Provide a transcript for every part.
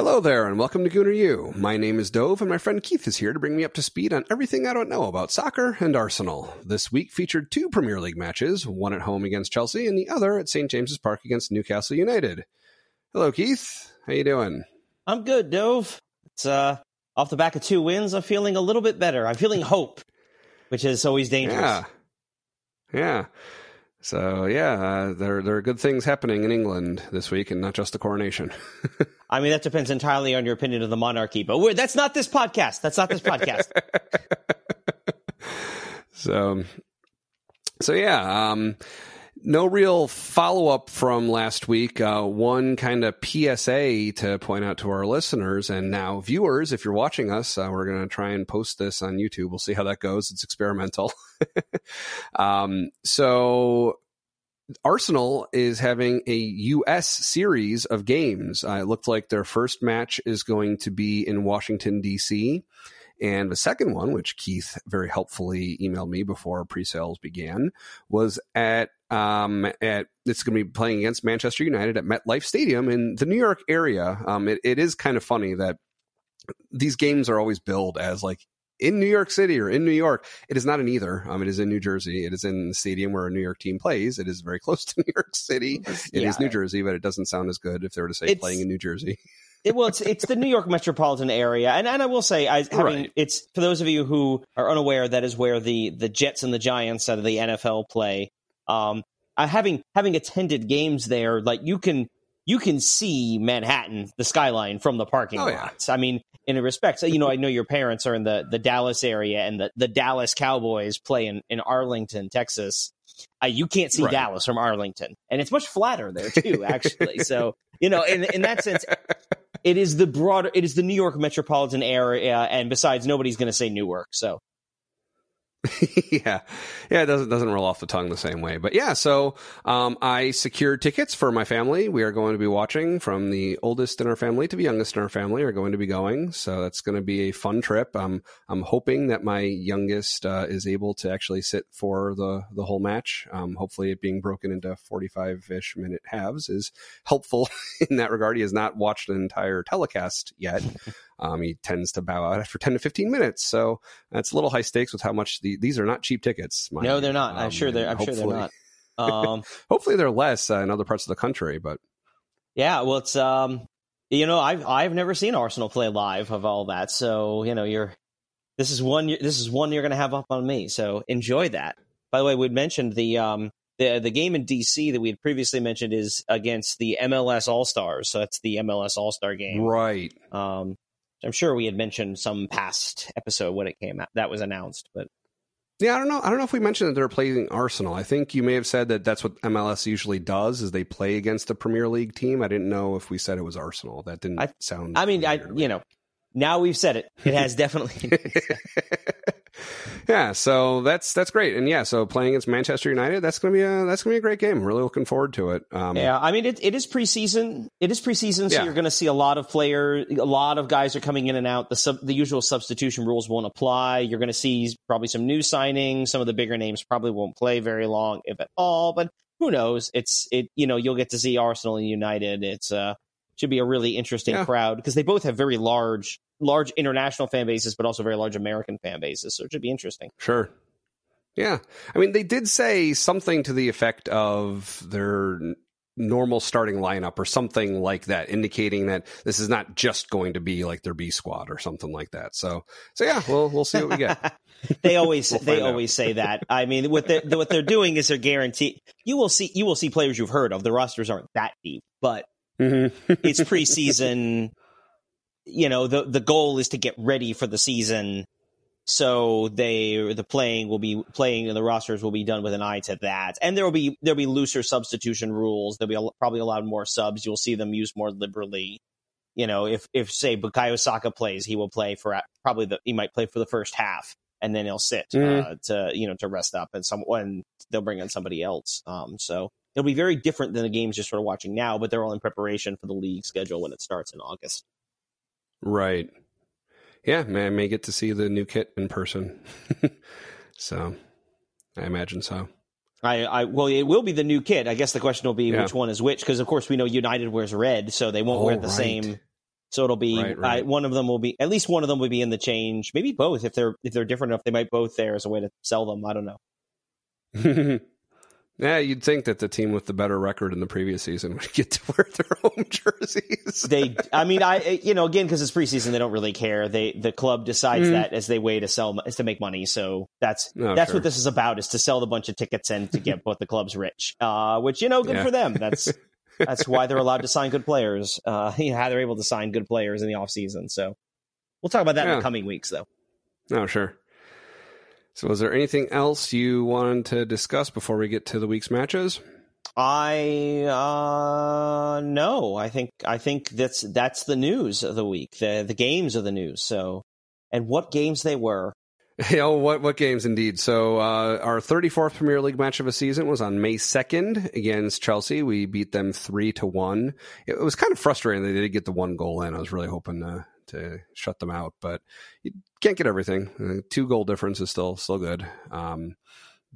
Hello there, and welcome to Gooner U. My name is Dov, and my friend Keith is here to bring me up to speed on everything I don't know about soccer and Arsenal. This week featured two Premier League matches, one at home against Chelsea, and the other at St James's Park against Newcastle United. Hello, Keith. How you doing? I'm good, Dov. It's uh, off the back of two wins. I'm feeling a little bit better. I'm feeling hope, which is always dangerous. Yeah, yeah. So yeah, uh, there there are good things happening in England this week, and not just the coronation. I mean, that depends entirely on your opinion of the monarchy, but that's not this podcast. That's not this podcast. so, so yeah, um, no real follow up from last week. Uh, one kind of PSA to point out to our listeners and now viewers. If you're watching us, uh, we're going to try and post this on YouTube. We'll see how that goes. It's experimental. um, so Arsenal is having a U.S. series of games. Uh, it looked like their first match is going to be in Washington, D.C. And the second one, which Keith very helpfully emailed me before pre-sales began, was at um, at it's going to be playing against Manchester United at MetLife Stadium in the New York area. Um, it, it is kind of funny that these games are always billed as like in New York City or in New York. It is not in either. Um, it is in New Jersey. It is in the stadium where a New York team plays. It is very close to New York City. It yeah. is New Jersey, but it doesn't sound as good if they were to say it's, playing in New Jersey. it, well, it's it's the New York metropolitan area, and and I will say, I having right. it's for those of you who are unaware, that is where the the Jets and the Giants out of the NFL play. Um, I, having having attended games there, like you can you can see Manhattan, the skyline from the parking oh, lots. Yeah. I mean, in a respect, you know, I know your parents are in the the Dallas area, and the the Dallas Cowboys play in in Arlington, Texas. Uh, you can't see right. Dallas from Arlington, and it's much flatter there too, actually. so you know, in in that sense, it is the broader, it is the New York metropolitan area, and besides, nobody's going to say Newark. So yeah, yeah, it doesn't doesn't roll off the tongue the same way. But yeah, so um, I secured tickets for my family. We are going to be watching from the oldest in our family to the youngest in our family are going to be going. So that's going to be a fun trip. Um, I'm hoping that my youngest uh, is able to actually sit for the the whole match. Um, hopefully, it being broken into 45 ish minute halves is helpful in that regard. He has not watched an entire telecast yet. Um, he tends to bow out after 10 to 15 minutes. So that's a little high stakes with how much the, these are not cheap tickets. No, they're not. Um, I'm sure they're, I'm sure they're not. Um, hopefully they're less uh, in other parts of the country, but yeah, well, it's, um, you know, I've, I've never seen Arsenal play live of all that. So, you know, you're, this is one, this is one you're going to have up on me. So enjoy that. By the way, we'd mentioned the, um, the the game in DC that we had previously mentioned is against the MLS All Stars. So that's the MLS All Star game, right? Um, I'm sure we had mentioned some past episode when it came out that was announced, but yeah, I don't know. I don't know if we mentioned that they're playing Arsenal. I think you may have said that that's what MLS usually does is they play against a Premier League team. I didn't know if we said it was Arsenal. That didn't I, sound. I mean, I you know, now we've said it. It has definitely. yeah, so that's that's great, and yeah, so playing against Manchester United, that's gonna be a that's gonna be a great game. Really looking forward to it. Um, yeah, I mean, it, it is preseason. It is preseason, so yeah. you're going to see a lot of players. A lot of guys are coming in and out. The sub, the usual substitution rules won't apply. You're going to see probably some new signings. Some of the bigger names probably won't play very long, if at all. But who knows? It's it. You know, you'll get to see Arsenal and United. It's uh should be a really interesting yeah. crowd because they both have very large large international fan bases, but also very large American fan bases. So it should be interesting. Sure. Yeah. I mean, they did say something to the effect of their normal starting lineup or something like that, indicating that this is not just going to be like their B squad or something like that. So, so yeah, we'll we'll see what we get. they always we'll they always say that. I mean, what they what they're doing is they're guaranteed. You will see you will see players you've heard of. The rosters aren't that deep, but mm-hmm. it's preseason you know the the goal is to get ready for the season. So they the playing will be playing and the rosters will be done with an eye to that. And there will be there'll be looser substitution rules. There'll be probably allowed more subs. You'll see them used more liberally. You know if if say Bukayo Saka plays he will play for probably the he might play for the first half and then he'll sit mm. uh, to you know to rest up and some when they'll bring in somebody else. Um so it'll be very different than the games you're sort of watching now but they're all in preparation for the league schedule when it starts in August Right. Yeah, I may get to see the new kit in person. so I imagine so. I, I well, it will be the new kit. I guess the question will be yeah. which one is which, because of course we know United wears red, so they won't oh, wear the right. same. So it'll be right, right. Uh, one of them will be at least one of them will be in the change. Maybe both if they're if they're different enough. They might both there as a way to sell them. I don't know. Yeah, you'd think that the team with the better record in the previous season would get to wear their home jerseys. they, I mean, I, you know, again, because it's preseason, they don't really care. They, the club decides mm. that as they way to sell, is to make money. So that's oh, that's sure. what this is about: is to sell the bunch of tickets and to get both the clubs rich. Uh, which you know, good yeah. for them. That's that's why they're allowed to sign good players. Uh, you know, how they're able to sign good players in the off season. So we'll talk about that yeah. in the coming weeks, though. Oh, sure. So, is there anything else you wanted to discuss before we get to the week's matches? I uh no, I think I think that's that's the news of the week. The the games of the news. So, and what games they were. oh, what what games indeed? So uh, our 34th Premier League match of a season was on May 2nd against Chelsea. We beat them three to one. It was kind of frustrating they did get the one goal in. I was really hoping to to shut them out, but you can't get everything. Uh, two goal difference is still still good. Um,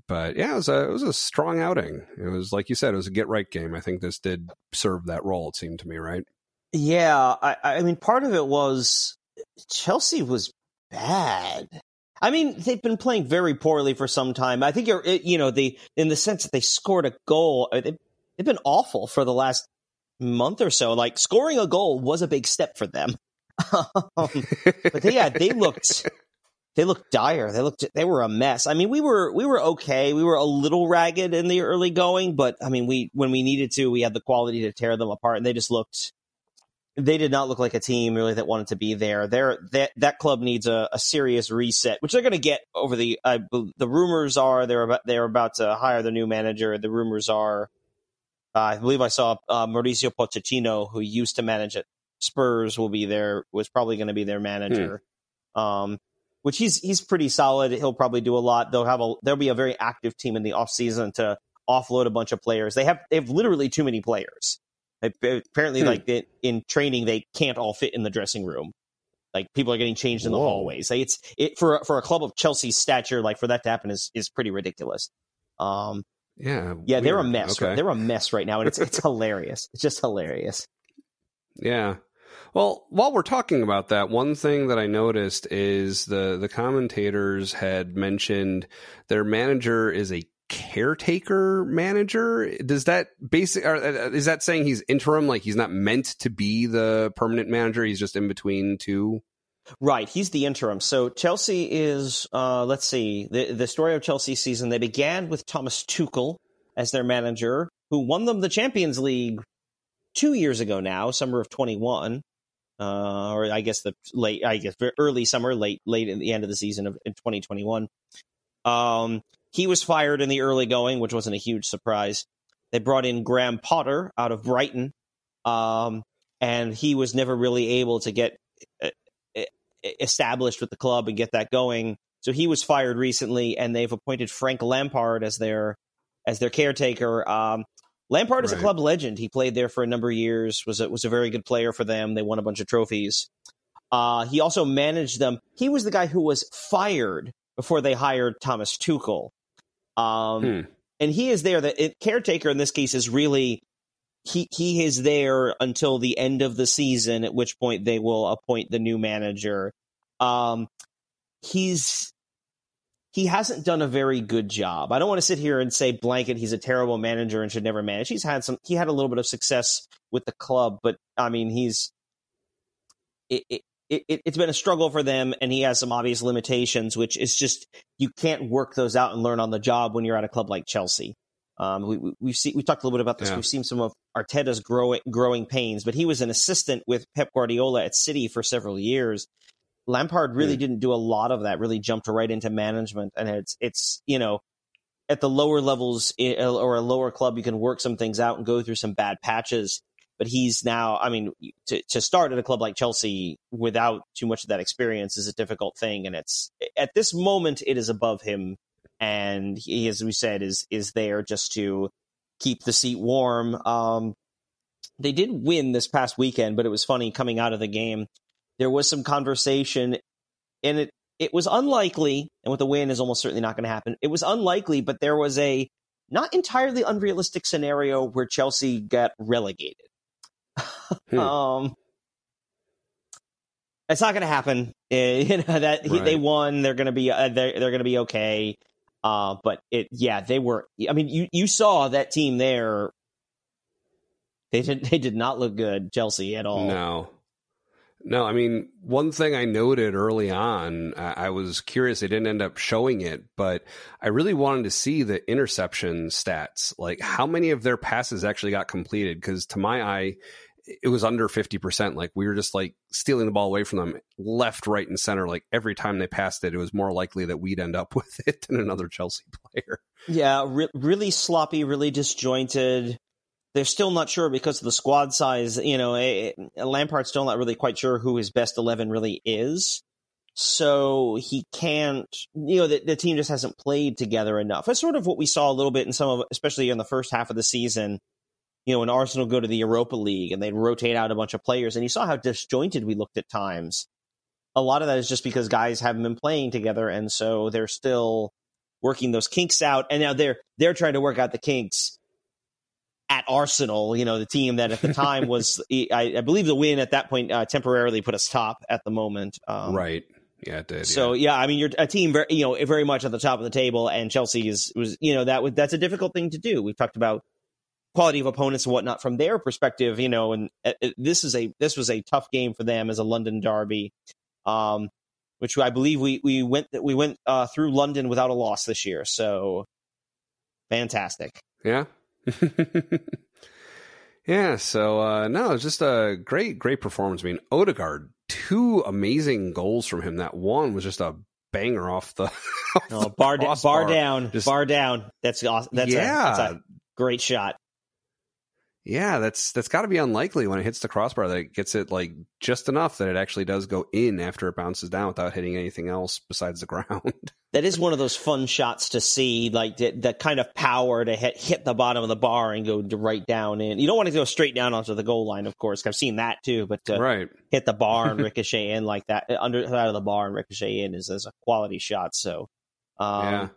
but yeah, it was a it was a strong outing. It was like you said, it was a get right game. I think this did serve that role. It seemed to me, right? Yeah, I, I mean, part of it was Chelsea was bad. I mean, they've been playing very poorly for some time. I think you're, you know, they in the sense that they scored a goal. Uh, they've, they've been awful for the last month or so. Like scoring a goal was a big step for them. Um, but they, yeah, they looked they looked dire. They looked they were a mess. I mean, we were we were okay. We were a little ragged in the early going, but I mean, we when we needed to, we had the quality to tear them apart, and they just looked. They did not look like a team really that wanted to be there. There, that that club needs a, a serious reset, which they're going to get over the. Uh, the rumors are they're about they're about to hire the new manager. The rumors are, I believe I saw uh, Mauricio Pochettino, who used to manage it Spurs will be there was probably going to be their manager. Hmm. Um, which he's he's pretty solid. He'll probably do a lot. They'll have a there'll be a very active team in the offseason to offload a bunch of players. They have they have literally too many players. Apparently, hmm. like in, in training, they can't all fit in the dressing room. Like people are getting changed in the hallways. Like it's it for for a club of Chelsea's stature, like for that to happen is is pretty ridiculous. Um, yeah, yeah, weird. they're a mess. Okay. Right? They're a mess right now, and it's it's hilarious. It's just hilarious. Yeah, well, while we're talking about that, one thing that I noticed is the the commentators had mentioned their manager is a caretaker manager. Does that basic uh, is that saying he's interim like he's not meant to be the permanent manager, he's just in between two? Right, he's the interim. So Chelsea is uh let's see. The the story of Chelsea season they began with Thomas Tuchel as their manager who won them the Champions League 2 years ago now, summer of 21 uh, or I guess the late, I guess early summer, late, late in the end of the season of in 2021. Um, he was fired in the early going, which wasn't a huge surprise. They brought in Graham Potter out of Brighton, um, and he was never really able to get uh, established with the club and get that going. So he was fired recently, and they've appointed Frank Lampard as their as their caretaker. Um, Lampard is right. a club legend. He played there for a number of years. was a, was a very good player for them. They won a bunch of trophies. Uh, he also managed them. He was the guy who was fired before they hired Thomas Tuchel. Um, hmm. And he is there. The caretaker in this case is really he he is there until the end of the season, at which point they will appoint the new manager. Um, he's he hasn't done a very good job. I don't want to sit here and say blanket he's a terrible manager and should never manage. He's had some he had a little bit of success with the club, but I mean he's it, it, it it's been a struggle for them and he has some obvious limitations, which is just you can't work those out and learn on the job when you're at a club like Chelsea. Um, we, we, have seen, we talked a little bit about this. Yeah. We've seen some of Arteta's growing, growing pains, but he was an assistant with Pep Guardiola at City for several years. Lampard really didn't do a lot of that. Really jumped right into management, and it's it's you know at the lower levels or a lower club, you can work some things out and go through some bad patches. But he's now, I mean, to, to start at a club like Chelsea without too much of that experience is a difficult thing. And it's at this moment, it is above him. And he, as we said, is, is there just to keep the seat warm. Um, they did win this past weekend, but it was funny coming out of the game there was some conversation, and it it was unlikely, and with the win is almost certainly not going to happen. It was unlikely, but there was a not entirely unrealistic scenario where Chelsea got relegated. hmm. um, it's not going to happen. you know that right. he, they won. They're going to be uh, they're they're going to be okay. Uh, but it, yeah, they were. I mean, you you saw that team there. They did they did not look good, Chelsea at all. No, no. I mean, one thing I noted early on, I, was curious. They didn't end up showing it, but I really wanted to see the interception stats, like how many of their passes actually got completed. Because to my eye, it was under 50%. Like we were just like stealing the ball away from them left, right, and center. Like every time they passed it, it was more likely that we'd end up with it than another Chelsea player. Yeah, re- really sloppy, really disjointed. They're still not sure because of the squad size. You know, a, a Lampard's still not really quite sure who his best 11 really is. So he can't, you know, the, the team just hasn't played together enough. That's sort of what we saw a little bit in some of, especially in the first half of the season you know, when Arsenal go to the Europa League and they'd rotate out a bunch of players, and you saw how disjointed we looked at times. A lot of that is just because guys haven't been playing together, and so they're still working those kinks out. And now they're they're trying to work out the kinks at Arsenal. You know, the team that at the time was, I, I, believe, the win at that point uh, temporarily put us top at the moment. Um, right. Yeah, it did. So yeah. yeah, I mean, you're a team, very, you know, very much at the top of the table, and Chelsea is was, you know, that was that's a difficult thing to do. We've talked about quality of opponents and whatnot from their perspective, you know, and uh, uh, this is a this was a tough game for them as a London derby, um, which I believe we we went we went uh, through London without a loss this year, so fantastic. Yeah. yeah, so uh, no, just a great, great performance. I mean, Odegaard, two amazing goals from him. That one was just a banger off the, off oh, the bar, bar, bar down, just, bar down. That's awesome. That's yeah, a, that's a great shot. Yeah, that's that's got to be unlikely when it hits the crossbar that it gets it like just enough that it actually does go in after it bounces down without hitting anything else besides the ground. That is one of those fun shots to see, like the, the kind of power to hit hit the bottom of the bar and go right down in. You don't want to go straight down onto the goal line, of course. I've seen that too, but to right. hit the bar and ricochet in like that under side of the bar and ricochet in is, is a quality shot. So, um, yeah.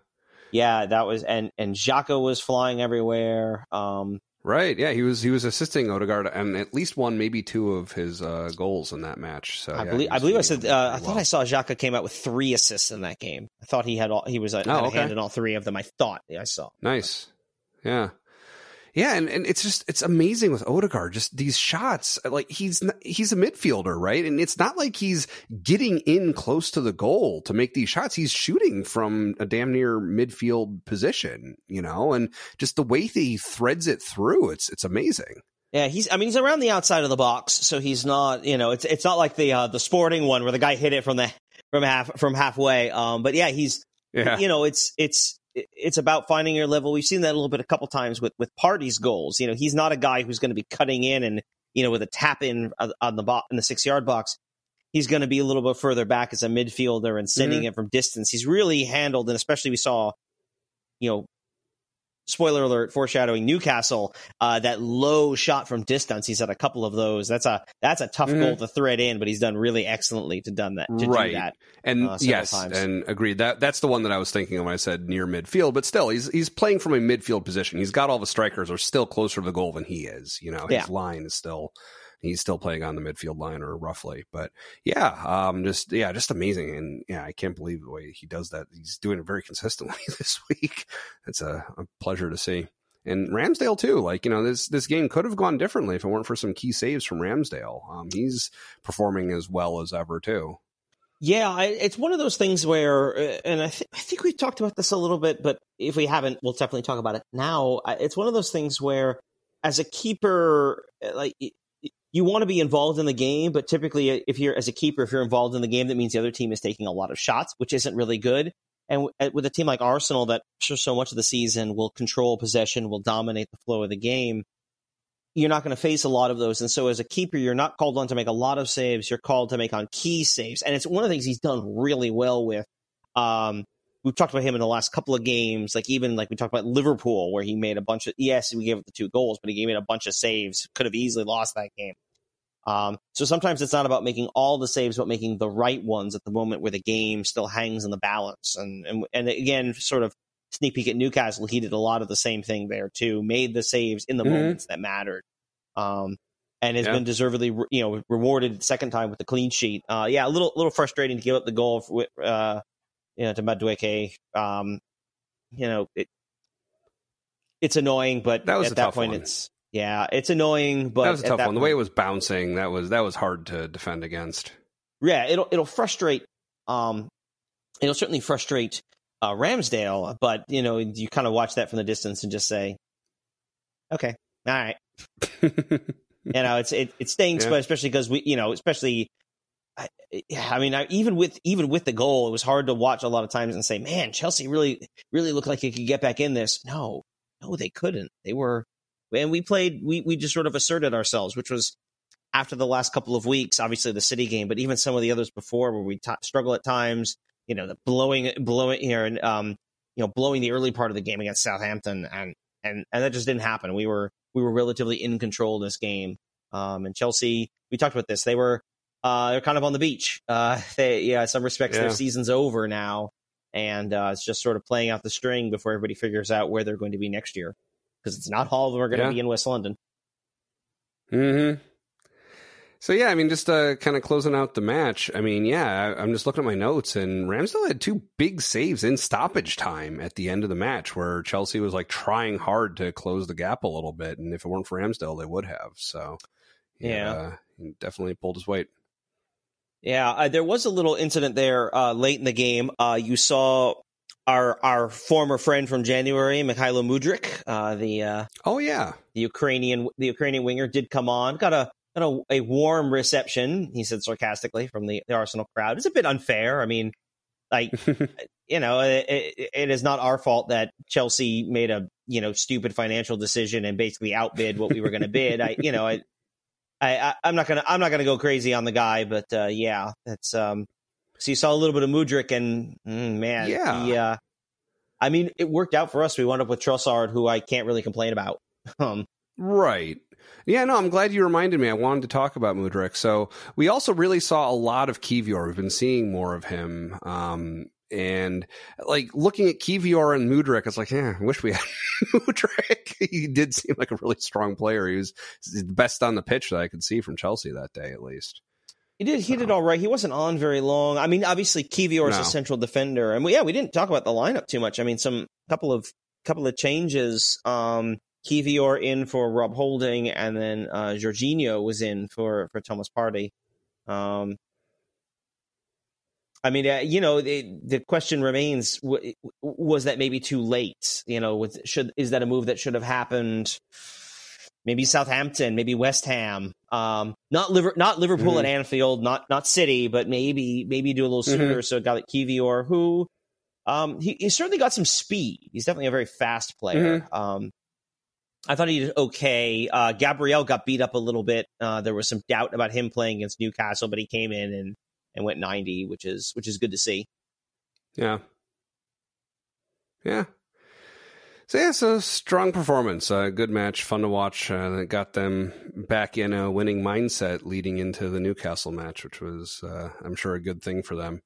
Yeah, that was and and Xhaka was flying everywhere. Um, Right. Yeah, he was he was assisting Odegaard and at least one, maybe two of his uh, goals in that match. So I yeah, believe I believe I said uh, I thought I saw Xhaka came out with three assists in that game. I thought he had all he was uh, oh, okay. hand in all three of them. I thought I saw. Nice. Yeah. Yeah, and, and it's just it's amazing with Odegaard. Just these shots, like he's he's a midfielder, right? And it's not like he's getting in close to the goal to make these shots. He's shooting from a damn near midfield position, you know. And just the way that he threads it through, it's it's amazing. Yeah, he's. I mean, he's around the outside of the box, so he's not. You know, it's it's not like the uh, the sporting one where the guy hit it from the from half from halfway. Um, but yeah, he's. Yeah. You know, it's it's it's about finding your level. We've seen that a little bit a couple times with with Partey's goals. You know, he's not a guy who's going to be cutting in and you know with a tap in on the bo- in the six yard box. He's going to be a little bit further back as a midfielder and sending mm-hmm. it from distance. He's really handled, and especially we saw, you know, spoiler alert, foreshadowing Newcastle, uh, that low shot from distance. He's had a couple of those. That's a that's a tough mm-hmm. goal to thread in, but he's done really excellently to done that. To right. Do that, and uh, yes, times. and agreed. That that's the one that I was thinking of when I said near midfield. But still, he's he's playing from a midfield position. He's got all the strikers are still closer to the goal than he is. You know, his yeah. line is still he's still playing on the midfield line or roughly. But yeah, um, just yeah, just amazing. And yeah, I can't believe the way he does that. He's doing it very consistently this week. It's a, a pleasure to see. And Ramsdale too, like you know, this this game could have gone differently if it weren't for some key saves from Ramsdale. Um, he's performing as well as ever too. Yeah, I, it's one of those things where, uh, and I, th- I think we've talked about this a little bit, but if we haven't, we'll definitely talk about it now. It's one of those things where, as a keeper, uh, like you want to be involved in the game, but typically, uh, if you're as a keeper, if you're involved in the game, that means the other team is taking a lot of shots, which isn't really good. And uh, with a team like Arsenal, that for so much of the season will control possession, will dominate the flow of the game, you're not going to face a lot of those. And so, as a keeper, you're not called on to make a lot of saves. You're called to make on key saves, and it's one of the things he's done really well with. Um, we've talked about him in the last couple of games, like even like we talked about Liverpool, where he made a bunch of yes, we gave up the two goals, but he gave it a bunch of saves. Could have easily lost that game. Um, so sometimes it's not about making all the saves, but making the right ones at the moment where the game still hangs in the balance. And and, and again, sort of sneak peek at Newcastle, he did a lot of the same thing there too. Made the saves in the mm-hmm. moments that mattered. Um, and has yeah. been deservedly, you know, rewarded second time with the clean sheet. Uh, yeah, a little little frustrating to give up the goal with, uh, you know, to Madueke. Um, you know, it, it's annoying, but that was at that point, one. it's yeah, it's annoying. But that was a tough one. Point, the way it was bouncing, that was that was hard to defend against. Yeah, it'll it'll frustrate. Um, it'll certainly frustrate uh, Ramsdale, but you know, you kind of watch that from the distance and just say, okay, all right. you know, it's it, it stinks, yeah. but especially because we, you know, especially. I, I mean, I, even with even with the goal, it was hard to watch a lot of times and say, "Man, Chelsea really really looked like they could get back in this." No, no, they couldn't. They were, and we played. We we just sort of asserted ourselves, which was after the last couple of weeks. Obviously, the City game, but even some of the others before, where we t- struggle at times. You know, the blowing blowing here and um, you know, blowing the early part of the game against Southampton, and and and that just didn't happen. We were we were relatively in control in this game. Um, and Chelsea, we talked about this. They were uh, they're kind of on the beach. Uh, they, yeah, in some respects, yeah. their season's over now, and uh, it's just sort of playing out the string before everybody figures out where they're going to be next year. Because it's not all of them are going yeah. to be in West London. Hmm. So yeah, I mean, just uh, kind of closing out the match. I mean, yeah, I, am just looking at my notes, and Ramsdale had two big saves in stoppage time at the end of the match, where Chelsea was like trying hard to close the gap a little bit, and if it weren't for Ramsdale, they would have. So yeah, uh, definitely pulled his weight. Yeah, uh, there was a little incident there uh, late in the game. Uh, you saw our our former friend from January, Mykhailo Mudryk, uh, the uh, oh yeah, the Ukrainian the Ukrainian winger did come on, got a got a, a warm reception. He said sarcastically from the, the Arsenal crowd. It's a bit unfair. I mean, like you know, it, it is not our fault that Chelsea made a you know stupid financial decision and basically outbid what we were going to bid. I you know I I, I am not gonna I'm not gonna go crazy on the guy, but uh, yeah, that's um. So you saw a little bit of Mudryk, and mm, man, yeah, he, uh, I mean, it worked out for us. We wound up with Trossard, who I can't really complain about. Um, right. Yeah, no, I'm glad you reminded me. I wanted to talk about Mudryk. So we also really saw a lot of Kiwior. We've been seeing more of him. Um, and like looking at Kiwior and Mudryk, it's like, yeah, I wish we had Mudryk. he did seem like a really strong player. He was the best on the pitch that I could see from Chelsea that day, at least. He did. He so. did all right. He wasn't on very long. I mean, obviously Kiwior is no. a central defender, and we, yeah, we didn't talk about the lineup too much. I mean, some couple of couple of changes. Um, Kiwior in for Rob Holding, and then uh, Jorginho was in for for Thomas Partey. Um, I mean, uh, you know, the, the question remains: w- was that maybe too late? You know, with, should is that a move that should have happened? Maybe Southampton, maybe West Ham, um, not Liver- not Liverpool mm-hmm. and Anfield, not not City, but maybe maybe do a little sooner. Mm-hmm. So a guy like Kiwior, who um, he, he certainly got some speed. He's definitely a very fast player. Mm-hmm. Um, I thought he did okay. Uh, Gabriel got beat up a little bit. Uh, there was some doubt about him playing against Newcastle, but he came in and and went 90, which is which is good to see. Yeah. Yeah. So yeah, so strong performance, uh, good match, fun to watch. Uh, it got them back in a winning mindset leading into the Newcastle match, which was, uh, I'm sure, a good thing for them.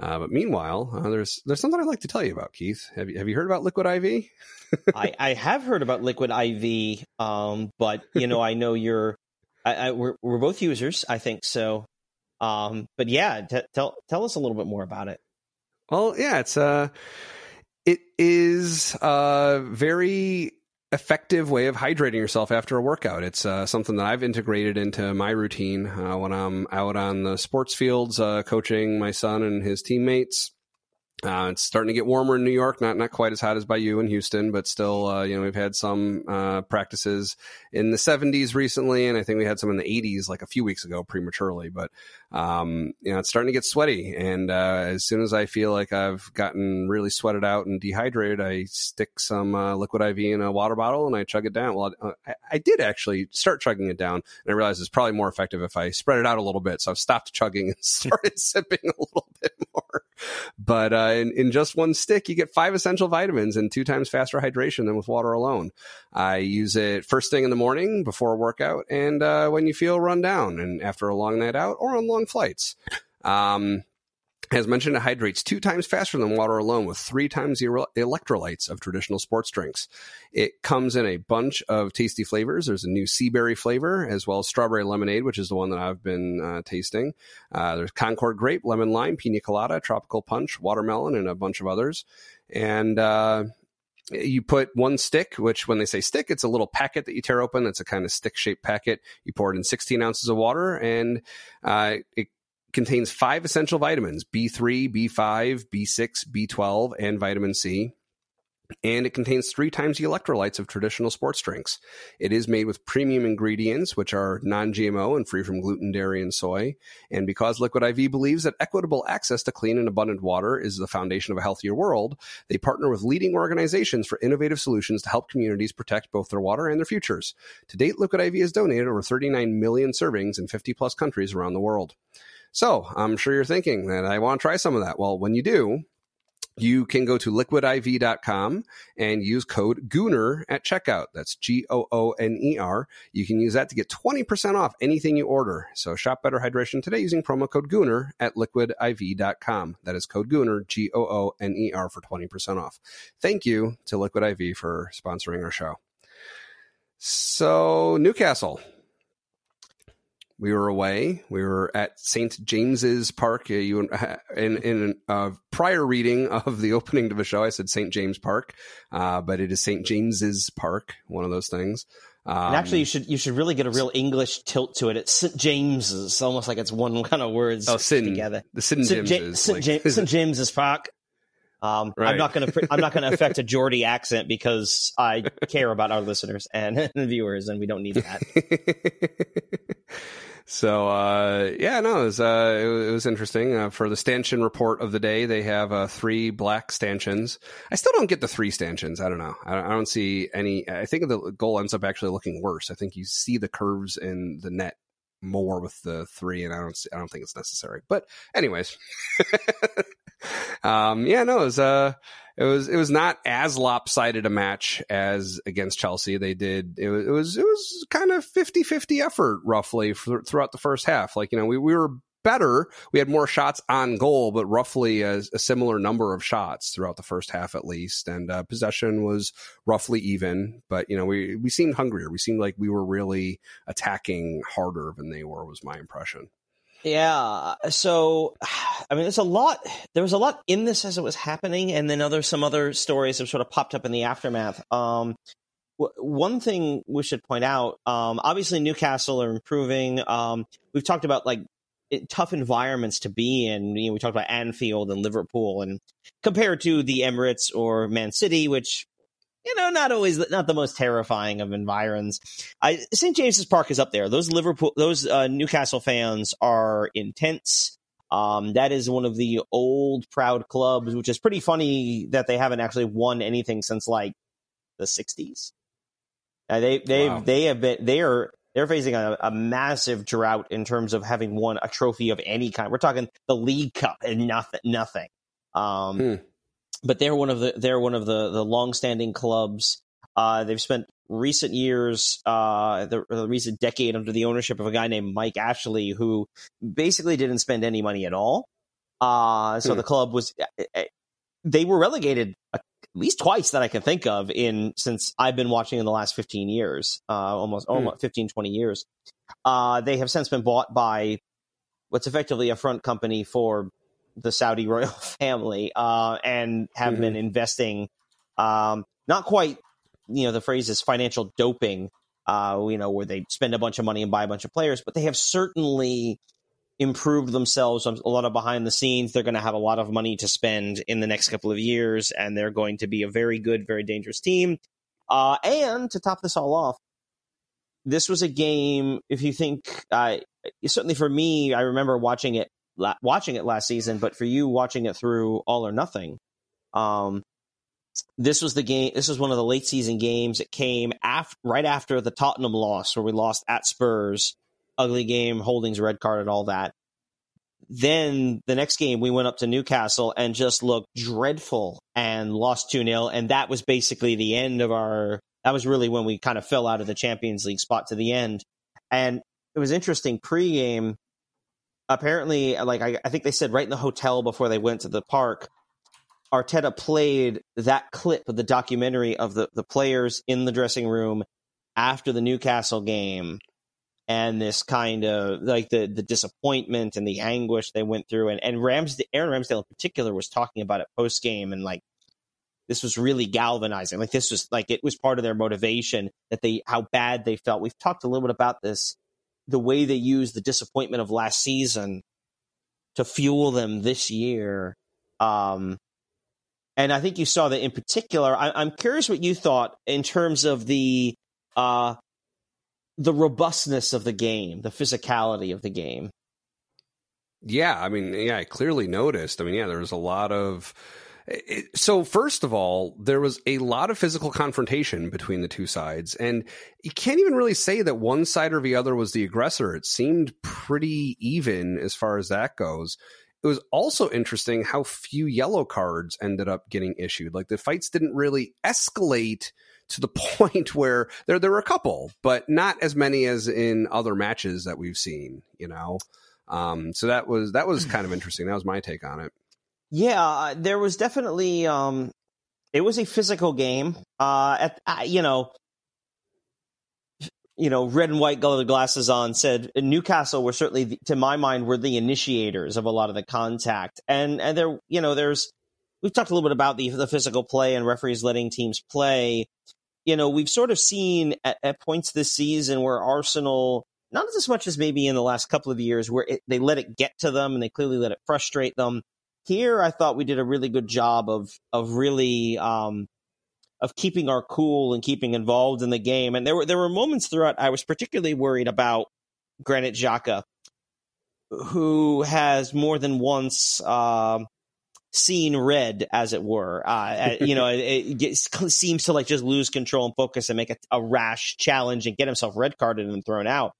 Uh, but meanwhile, uh, there's there's something I'd like to tell you about, Keith. Have you have you heard about Liquid IV? I, I have heard about Liquid IV, um, but you know, I know you're. I, I, we're we're both users, I think so. Um, but yeah, t- tell tell us a little bit more about it. Well, yeah, it's uh it is a very effective way of hydrating yourself after a workout. It's uh, something that I've integrated into my routine uh, when I'm out on the sports fields uh, coaching my son and his teammates. Uh, it's starting to get warmer in New York, not not quite as hot as by you in Houston, but still, uh, you know, we've had some uh, practices in the 70s recently, and I think we had some in the 80s like a few weeks ago, prematurely. But um, you know, it's starting to get sweaty, and uh, as soon as I feel like I've gotten really sweated out and dehydrated, I stick some uh, liquid IV in a water bottle and I chug it down. Well, I, I, did actually start chugging it down, and I realized it's probably more effective if I spread it out a little bit. So I've stopped chugging and started sipping a little bit more. But uh, in, in just one stick, you get five essential vitamins and two times faster hydration than with water alone. I use it first thing in the morning before a workout and uh, when you feel run down and after a long night out or on long flights. Um, As mentioned, it hydrates two times faster than water alone with three times the electrolytes of traditional sports drinks. It comes in a bunch of tasty flavors. There's a new sea berry flavor as well as strawberry lemonade, which is the one that I've been uh, tasting. Uh, there's Concord grape, lemon lime, pina colada, tropical punch, watermelon, and a bunch of others. And, uh, you put one stick, which when they say stick, it's a little packet that you tear open. It's a kind of stick shaped packet. You pour it in 16 ounces of water and uh, it contains five essential vitamins B3, B5, B6, B12, and vitamin C. And it contains three times the electrolytes of traditional sports drinks. It is made with premium ingredients, which are non GMO and free from gluten, dairy, and soy. And because Liquid IV believes that equitable access to clean and abundant water is the foundation of a healthier world, they partner with leading organizations for innovative solutions to help communities protect both their water and their futures. To date, Liquid IV has donated over 39 million servings in 50 plus countries around the world. So I'm sure you're thinking that I want to try some of that. Well, when you do, you can go to liquidiv.com and use code Gooner at checkout. That's G O O N E R. You can use that to get 20% off anything you order. So shop Better Hydration today using promo code Gooner at liquidiv.com. That is code Gooner, G O O N E R, for 20% off. Thank you to Liquid IV for sponsoring our show. So, Newcastle we were away. We were at St. James's Park. Uh, you in in a prior reading of the opening to the show, I said St. James Park, uh, but it is St. James's Park. One of those things. Um, and actually, you should you should really get a real English tilt to it. It's St. James's, almost like it's one kind of words oh, Sin, together. The St. James's, St. Like, St. James's Park. Um, right. I'm not going to I'm not going to affect a Geordie accent because I care about our listeners and viewers, and we don't need that. So uh, yeah, no, it was uh, it, was interesting uh, for the stanchion report of the day. They have uh, three black stanchions. I still don't get the three stanchions. I don't know. I, I, don't see any. I think the goal ends up actually looking worse. I think you see the curves in the net more with the three, and I don't. I don't think it's necessary. But anyways, um, yeah, no, it was uh it was it was not as lopsided a match as against Chelsea. They did it was it was, it was kind of 50-50 effort roughly for, throughout the first half. Like you know we we were better. We had more shots on goal, but roughly a, a similar number of shots throughout the first half at least. And uh, possession was roughly even. But you know we we seemed hungrier. We seemed like we were really attacking harder than they were. Was my impression. Yeah. So, I mean, there's a lot. There was a lot in this as it was happening, and then other some other stories have sort of popped up in the aftermath. Um, one thing we should point out, um, obviously Newcastle are improving. Um, we've talked about like it, tough environments to be in. You know, we talked about Anfield and Liverpool, and compared to the Emirates or Man City, which you know, not always not the most terrifying of environs. I, St. James's Park is up there. Those Liverpool, those uh, Newcastle fans are intense. Um, that is one of the old proud clubs, which is pretty funny that they haven't actually won anything since like the '60s. Uh, they they wow. they have been they are they're facing a, a, massive drought in terms of having won a trophy of any kind. We're talking the League Cup and nothing nothing. Um, hmm but they're one of the they're one of the the longstanding clubs. Uh, they've spent recent years, uh, the, the, recent decade under the ownership of a guy named Mike Ashley, who basically didn't spend any money at all. Uh, so hmm. the club was eh, eh, they were relegated at least twice that I can think of in since I've been watching in the last 15 years, uh, almost, hmm. almost 15, 20 years. Uh, they have since been bought by what's effectively a front company for the Saudi royal family uh, and have mm-hmm. been investing, um, not quite, you know, the phrase is financial doping, uh, you know, where they spend a bunch of money and buy a bunch of players, but they have certainly improved themselves a lot of behind the scenes. They're going to have a lot of money to spend in the next couple of years, and they're going to be a very good, very dangerous team. Uh, and to top this all off, this was a game. If you think, uh, certainly for me, I remember watching it la- watching it last season, but for you watching it through All or Nothing, um, this was the game. This was one of the late season games. It came right after the Tottenham loss, where we lost at Spurs. Ugly game, Holdings red card, and all that. Then the next game, we went up to Newcastle and just looked dreadful and lost 2 0. And that was basically the end of our. That was really when we kind of fell out of the Champions League spot to the end. And it was interesting pre game apparently, like I, I think they said right in the hotel before they went to the park, Arteta played that clip of the documentary of the, the players in the dressing room after the Newcastle game and this kind of like the the disappointment and the anguish they went through. And and Rams Aaron Ramsdale in particular was talking about it post game and like this was really galvanizing. Like this was like it was part of their motivation that they how bad they felt. We've talked a little bit about this the way they used the disappointment of last season to fuel them this year. Um and I think you saw that in particular. I, am curious what you thought in terms of the uh, the robustness of the game, the physicality of the game. Yeah, I mean, yeah, I clearly noticed. I mean, yeah, there was a lot of. Eh, eh, so first of all, there was a lot of physical confrontation between the two sides, and you can't even really say that one side or the other was the aggressor. It seemed pretty even as far as that goes it was also interesting how few yellow cards ended up getting issued. Like the fights didn't really escalate to the point where there there were a couple, but not as many as in other matches that we've seen. You know, um, so that was that was kind of interesting. That was my take on it. Yeah, uh, there was definitely um, it was a physical game. Uh, at uh, you know, you know, red and white colored glasses on, said Newcastle were certainly, to my mind, were the initiators of a lot of the contact. And and there, you know, there's we've talked a little bit about the the physical play and referees letting teams play. You know, we've sort of seen at, at points this season where Arsenal, not as much as maybe in the last couple of years, where it, they let it get to them and they clearly let it frustrate them. Here, I thought we did a really good job of of really um, of keeping our cool and keeping involved in the game. And there were there were moments throughout I was particularly worried about Granit Xhaka, who has more than once uh, seen red, as it were. Uh, you know, it, it gets, seems to like just lose control and focus and make a, a, rash challenge and get himself red carded and thrown out.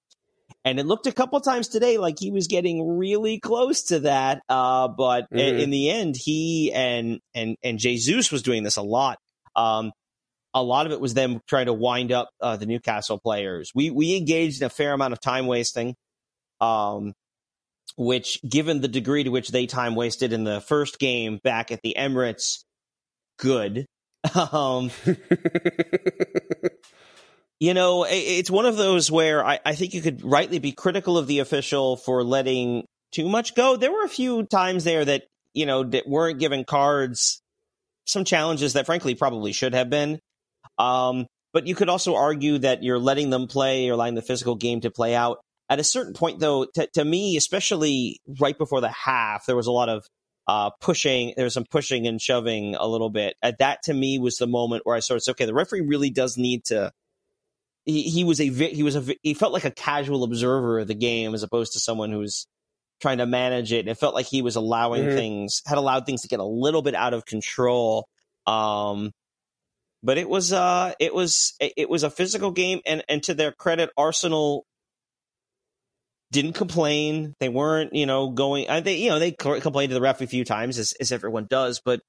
And it looked a couple times today like he was getting really close to that, uh, but mm-hmm. in, in the end, he and and and Jesus was doing this a lot um, a lot of it was them trying to wind up uh, the Newcastle players. We we engaged in a fair amount of time wasting, um, which, given the degree to which they time wasted in the first game back at the Emirates, good. um, you know, it's one of those where I, I think you could rightly be critical of the official for letting too much go. There were a few times there that you know that weren't given cards some challenges that frankly probably should have been. Um, but you could also argue that you're letting them play, you're allowing the physical game to play out. At a certain point, though, t- to me, especially right before the half, there was a lot of uh, pushing. There was some pushing and shoving a little bit. At that, to me, was the moment where I sort of said, "Okay, the referee really does need to." He, he was a he was a he felt like a casual observer of the game as opposed to someone who's trying to manage it. And it felt like he was allowing mm-hmm. things, had allowed things to get a little bit out of control. Um, but it was, uh, it was, it was a physical game, and and to their credit, Arsenal didn't complain. They weren't, you know, going. Uh, they, you know, they complained to the ref a few times, as as everyone does, but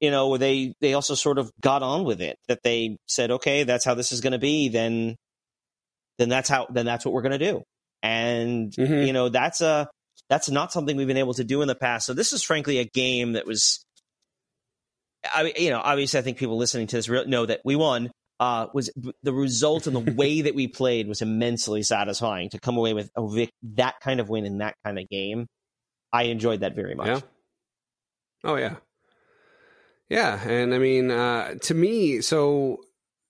you know, they they also sort of got on with it. That they said, okay, that's how this is going to be. Then, then that's how. Then that's what we're going to do. And mm-hmm. you know, that's a that's not something we've been able to do in the past. So this is frankly a game that was, I you know, obviously I think people listening to this know that we won. Uh, was the result and the way that we played was immensely satisfying to come away with a, that kind of win in that kind of game. I enjoyed that very much. Yeah. Oh yeah. Yeah, and I mean, uh, to me, so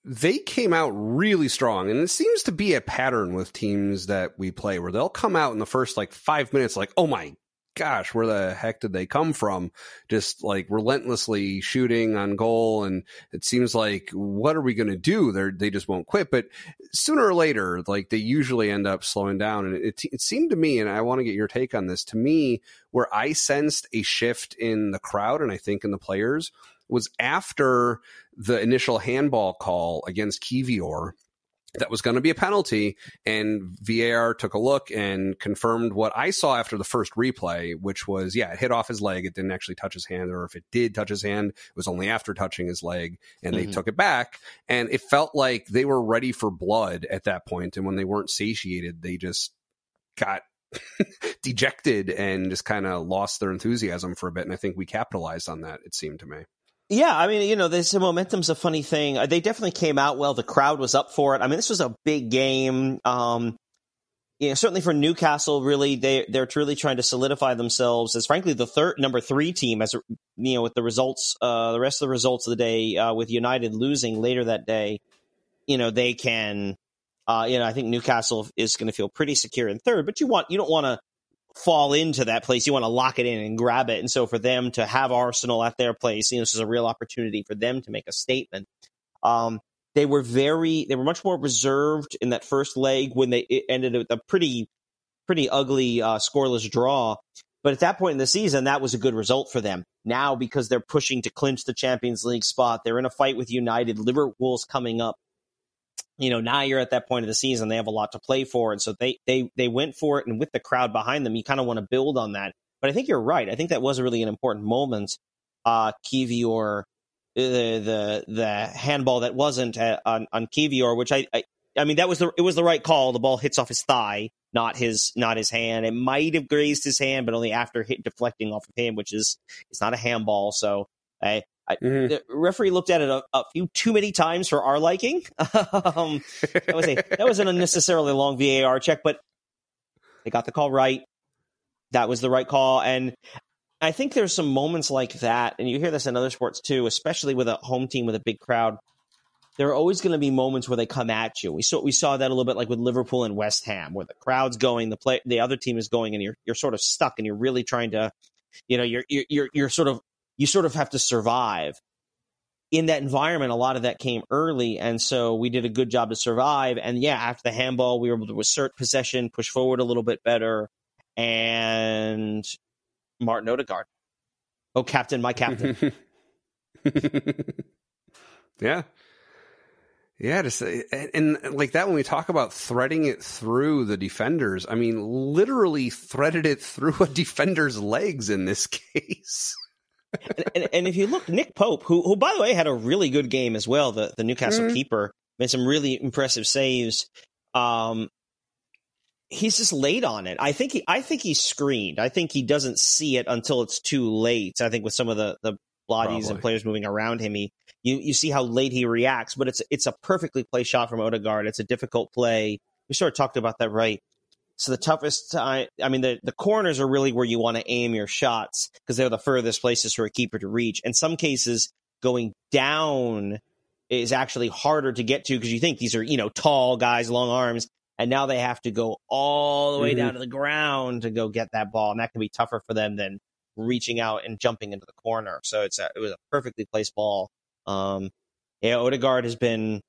they came out really strong and it seems to be a pattern with teams that we play where they'll come out in the first like five minutes like oh my gosh where the heck did they come from? Just like relentlessly shooting on goal and it seems like what are we going to do? They they just won't quit. But sooner or later like they usually end up slowing down and it, it seemed to me and i want to get your take on this to me where i sensed a shift in the crowd and i think in the players was after the initial handball call against Kiwior that was going to be a penalty and VAR took a look and confirmed what I saw after the first replay which was yeah it hit off his leg it didn't actually touch his hand or if it did touch his hand it was only after touching his leg and mm-hmm. they took it back and it felt like they were ready for blood at that point. point and when they weren't satiated they just got dejected and just kind of lost their enthusiasm for a bit. And I think we capitalized on that. It seemed to me. Yeah, I mean, you know, this momentum's a funny thing. They definitely came out well. The crowd was up for it. I mean, this was a big game. Um, you know, certainly for Newcastle, really, they they're truly trying to solidify themselves as, frankly, the third number three team. As you know, with the results, uh, the rest of the results of the day, uh, with United losing later that day, you know, they can. Uh, you know, I think Newcastle is going to feel pretty secure in third, but you want you don't want to fall into that place. You want to lock it in and grab it. And so for them to have Arsenal at their place, you know, this is a real opportunity for them to make a statement. Um, they were very, they were much more reserved in that first leg when they ended with a pretty, pretty ugly uh, scoreless draw. But at that point in the season, that was a good result for them. Now, because they're pushing to clinch the Champions League spot, they're in a fight with United. Liverpool's coming up you know now you're at that point of the season they have a lot to play for. And so they they they went for it. And with the crowd behind them you kind of want to build on that. But i think you're right. I think that was really an important moment uh Kiwior the the the handball that wasn't uh, on on Kiwior which I, I i mean that was the it was the right call. The ball hits off his thigh not his not his hand. It might have grazed his hand but only after hit deflecting off of him which is it's not a handball. So I, I, mm-hmm. The referee looked at it a, a, few too many times for our liking. um, that was a that was an unnecessarily long VAR check, but they got the call right. That was the right call, and I think there's some moments like that, and you hear this in other sports too, especially with a home team with a big crowd. There are always going to be moments where they come at you. We saw we saw that a little bit like with Liverpool and West Ham, where the crowd's going, the play, the other team is going, and you're you're sort of stuck, and you're really trying to, you know, you're you're you're sort of you sort of have to survive in that environment, a lot of that came early, and so we did a good job to survive. And yeah, after the handball, we were able to assert possession, push forward a little bit better, and Martin Odegaard, oh captain, my captain. yeah, yeah, just and, and like that when we talk about threading it through the defenders, I mean, literally threaded it through a defender's legs in this case and, and, and, if you look, Nick Pope, who who by the way had a really good game as well, the the Newcastle mm-hmm. keeper made some really impressive saves. Um, he's just late on it. I think he I think he's screened. I think he doesn't see it until it's too late. I think with some of the the bodies and players moving around him, he you you see how late he reacts. But it's it's a perfectly placed shot from Odegaard. It's a difficult play. We sort of talked about that, right? So the toughest time, I mean, the, the corners are really where you want to aim your shots because they're the furthest places for a keeper to reach. In some cases, going down is actually harder to get to because you think these are, you know, tall guys, long arms, and now they have to go all the way mm-hmm. down to the ground to go get that ball, and that can be tougher for them than reaching out and jumping into the corner. So it's a, it was a perfectly placed ball. Um, yeah, Odegaard has been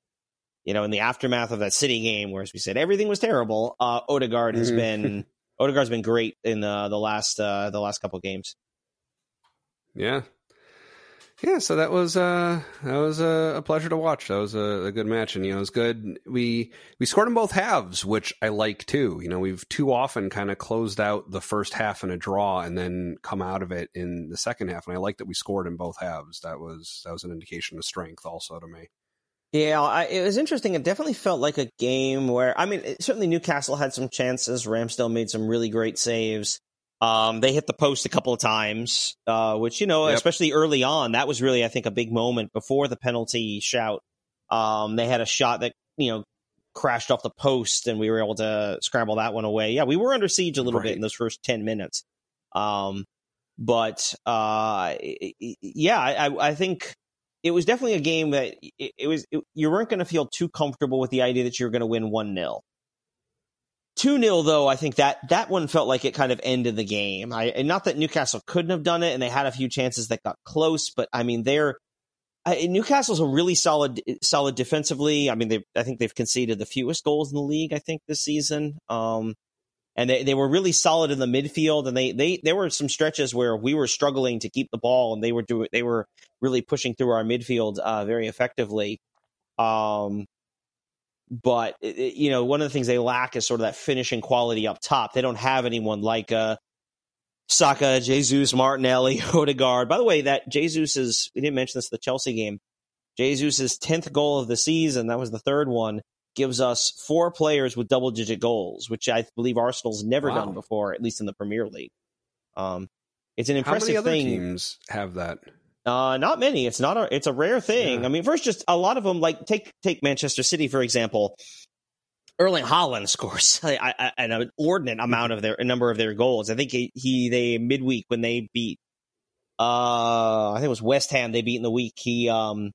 you know, in the aftermath of that City game, where as we said everything was terrible, uh, Odegaard has mm-hmm. been Odegaard's been great in the the last uh, the last couple games. Yeah, yeah. So that was uh, that was a, a pleasure to watch. That was a, a, good match, and you know, it was good. We we scored in both halves, which I like too. You know, we've too often kind of closed out the first half in a draw and then come out of it in the second half, and I like that we scored in both halves. That was that was an indication of strength, also to me. Yeah, I, it was interesting. It definitely felt like a game where, I mean, certainly Newcastle had some chances. Ramsdale made some really great saves. Um, they hit the post a couple of times, uh, which, you know, yep. especially early on, that was really, I think, a big moment before the penalty shout. Um, they had a shot that, you know, crashed off the post and we were able to scramble that one away. Yeah, we were under siege a little right. bit in those first 10 minutes. Um, but, uh, yeah, I, I think it was definitely a game that it, it was it, you weren't going to feel too comfortable with the idea that you were going to win 1-0. 2 0, though, I think that that one felt like it kind of ended the game. I, and not that Newcastle couldn't have done it, and they had a few chances that got close, but I mean, they're. I, Newcastle's a really solid, solid defensively. I mean, they I think they've conceded the fewest goals in the league. I think this season. Um, and they, they were really solid in the midfield and they, they there were some stretches where we were struggling to keep the ball and they were doing they were really pushing through our midfield uh, very effectively um, but it, you know one of the things they lack is sort of that finishing quality up top they don't have anyone like uh, Saka, Jesus, Martinelli, Odegaard. By the way, that Jesus is we didn't mention this the Chelsea game. Jesus' tenth goal of the season, that was the third one gives us four players with double digit goals, which I believe Arsenal's never wow. done before, at least in the Premier League. Um, it's an impressive How many thing. Teams have that. Uh, not many. It's not a. It's a rare thing. Yeah. I mean, first, just a lot of them. Like take take Manchester City for example. Erling Haaland scores an inordinate amount of their a number of their goals. I think he, he they midweek when they beat. Uh, I think it was West Ham. They beat in the week. He um,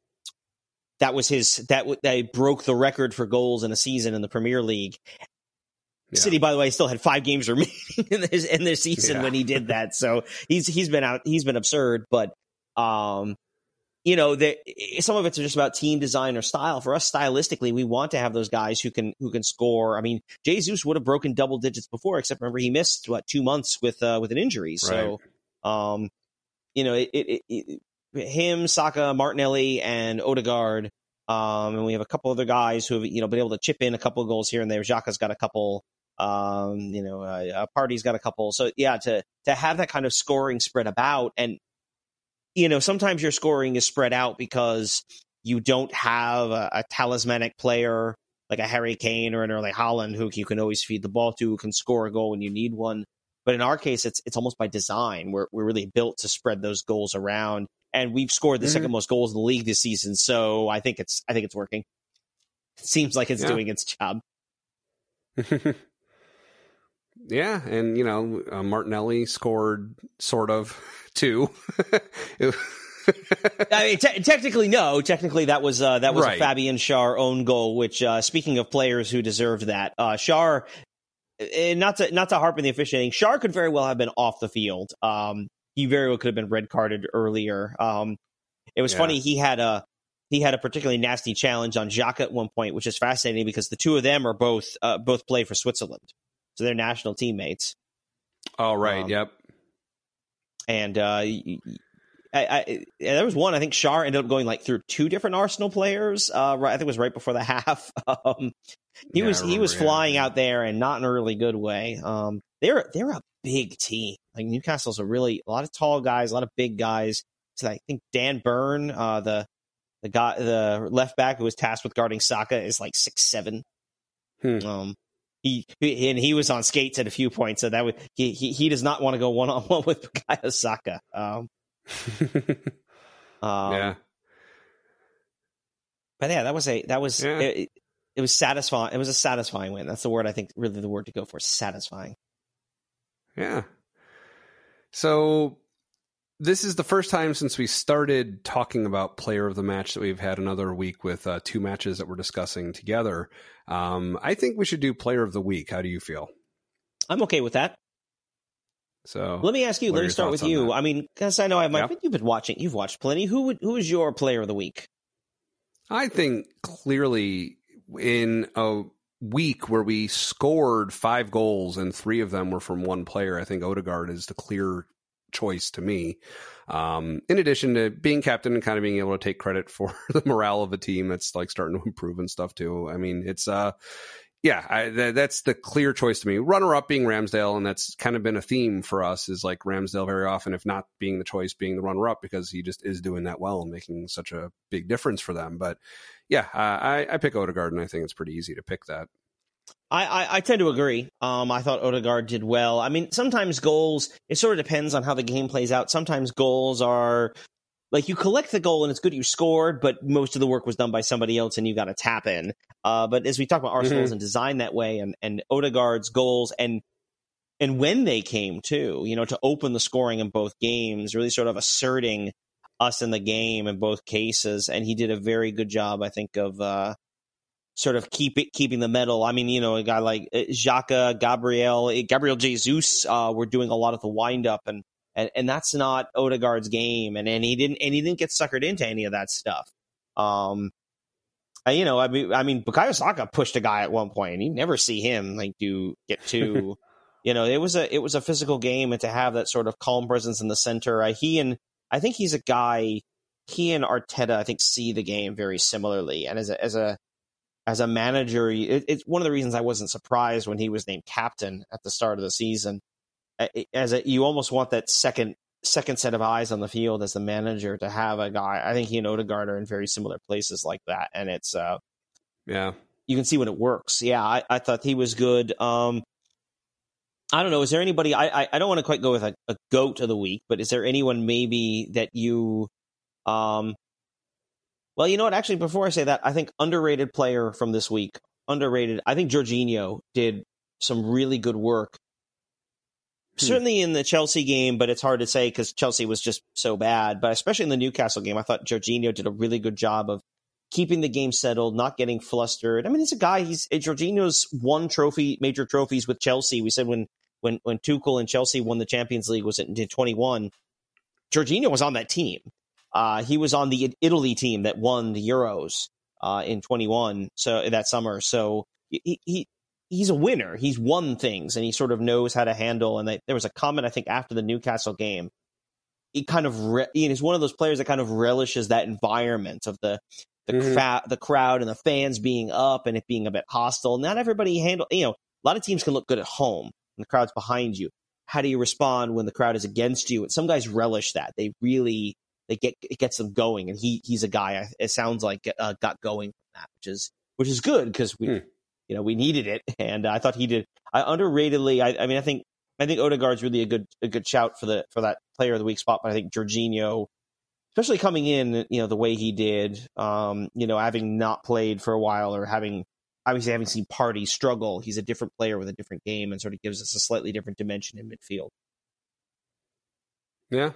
that was his that they broke the record for goals in a season in the Premier League. Yeah. City, by the way, still had five games remaining in this in this season yeah. when he did that. So he's he's been out. He's been absurd, but um, you know, that some of it's just about team design or style. For us, stylistically, we want to have those guys who can who can score. I mean, Jesus would have broken double digits before, except remember he missed what two months with uh, with an injury. So, right. um, you know, it, it, it, him, Saka, Martinelli, and Odegaard. Um, and we have a couple other guys who have you know been able to chip in a couple of goals here and there. Xhaka's got a couple. Um, you know, uh, uh, Partey's got a couple. So yeah, to to have that kind of scoring spread about, and you know, sometimes your scoring is spread out because you don't have a, a talismanic player like a Harry Kane or an Erling Haaland who you can always feed the ball to, who can score a goal when you need one. But in our case, it's it's almost by design. We're we're really built to spread those goals around, and we've scored the mm-hmm. second most goals in the league this season. So I think it's I think it's working. It seems like it's yeah. doing its job. yeah, and you know uh, Martinelli scored sort of too. I mean, te- technically, no. Technically, that was uh, that was right. a Fabian Schär own goal. Which, uh, speaking of players who deserved that, uh, Schär, eh, not to not to harp on the officiating, Schär could very well have been off the field. Um, he very well could have been red carded earlier. Um, it was yeah. funny. He had a he had a particularly nasty challenge on Xhaka at one point, which is fascinating because the two of them are both uh, both play for Switzerland, so they're national teammates. All right. um, yep. And uh, I, I, there was one. I think Schär ended up going like through two different Arsenal players. Uh, right, I think it was right before the half. Um, he yeah, was remember, he was flying yeah. out there and not in a really good way. Um, they're they're a big team. Like Newcastle's a really a lot of tall guys, a lot of big guys. So I think Dan Burn, uh, the the guy, the left back who was tasked with guarding Saka, is like six seven. Hmm. Um, he, he, and he was on skates at a few points, so that would he he, he does not want to go one on one with Bukayo Saka. Um, um, yeah, but yeah, that was a that was yeah. it, it was satisfying. It was a satisfying win. That's the word I think. Really, the word to go for. Satisfying. Yeah. So this is the first time since we started talking about player of the match that we've had another week with uh, two matches that we're discussing together. Um, I think we should do player of the week. How do you feel? I'm okay with that. So let me ask you. Let me start with you. That? I mean, because I know I've my. yep. you've been watching. You've watched plenty. Who would who is your player of the week? I think clearly in a week where we scored five goals and three of them were from one player, I think Odegaard is the clear choice to me. Um, in addition to being captain and kind of being able to take credit for the morale of a team that's like starting to improve and stuff too. I mean, it's uh, yeah, I, th- that's the clear choice to me. Runner up being Ramsdale, and that's kind of been a theme for us is like Ramsdale very often, if not being the choice, being the runner up because he just is doing that well and making such a big difference for them. But yeah, uh, I, I pick Odegaard, and I think it's pretty easy to pick that. I, I, I, tend to agree. Um, I thought Odegaard did well. I mean, sometimes goals, it sort of depends on how the game plays out. Sometimes goals are like you collect the goal and it's good you scored, but most of the work was done by somebody else and you got to tap in. Uh, but as we talk about Arsenal mm-hmm. and designed that way and, and Odegaard's goals and and when they came too, you know, to open the scoring in both games, really sort of asserting us in the game in both cases. And he did a very good job, I think, of uh, sort of keep it keeping the medal. I mean, you know, a guy like uh, Xhaka, Gabriel, Gabriel Jesus uh, were doing a lot of the wind up, and and and that's not Odegaard's game, and and he didn't and he didn't get suckered into any of that stuff. Um, you know, I mean, I mean, Bukayo Saka pushed a guy at one point, and you never see him like do get to. you know, it was a it was a physical game, and to have that sort of calm presence in the center, uh, he and I think he's a guy. He and Arteta, I think, see the game very similarly, and as a as a as a manager, it, it's one of the reasons I wasn't surprised when he was named captain at the start of the season. As a, you almost want that second second set of eyes on the field as the manager to have a guy. I think he and Odegaard are in very similar places like that, and it's uh, yeah. you can see when it works. Yeah, I, I thought he was good. Um, I don't know. Is there anybody? I I, I don't want to quite go with a, a, goat of the week, but is there anyone maybe that you, um, well, you know what? Actually, before I say that, I think underrated player from this week, underrated. I think Jorginho did some really good work. Hmm. Certainly in the Chelsea game, but it's hard to say because Chelsea was just so bad. But especially in the Newcastle game, I thought Jorginho did a really good job of keeping the game settled, not getting flustered. I mean, he's a guy. He's Jorginho's won trophy, major trophies with Chelsea. We said when when when Tuchel and Chelsea won the Champions League was in 21. Jorginho was on that team. Uh, he was on the Italy team that won the Euros uh, in 21. So that summer, so he, he he's a winner. He's won things, and he sort of knows how to handle. And they, there was a comment I think after the Newcastle game. He kind of re- he's one of those players that kind of relishes that environment of the the, mm-hmm. cra- the crowd and the fans being up and it being a bit hostile. Not everybody handle you know a lot of teams can look good at home and the crowd's behind you. How do you respond when the crowd is against you? And some guys relish that. They really they get it gets them going. And he he's a guy. It sounds like uh, got going from that, which is which is good because we. Hmm you know we needed it, and I thought he did. I underratedly. I, I mean, I think I think Odegaard's really a good a good shout for the for that player of the week spot. But I think Jorginho, especially coming in, you know, the way he did, um, you know, having not played for a while or having obviously having seen Partey struggle, he's a different player with a different game and sort of gives us a slightly different dimension in midfield. Yeah,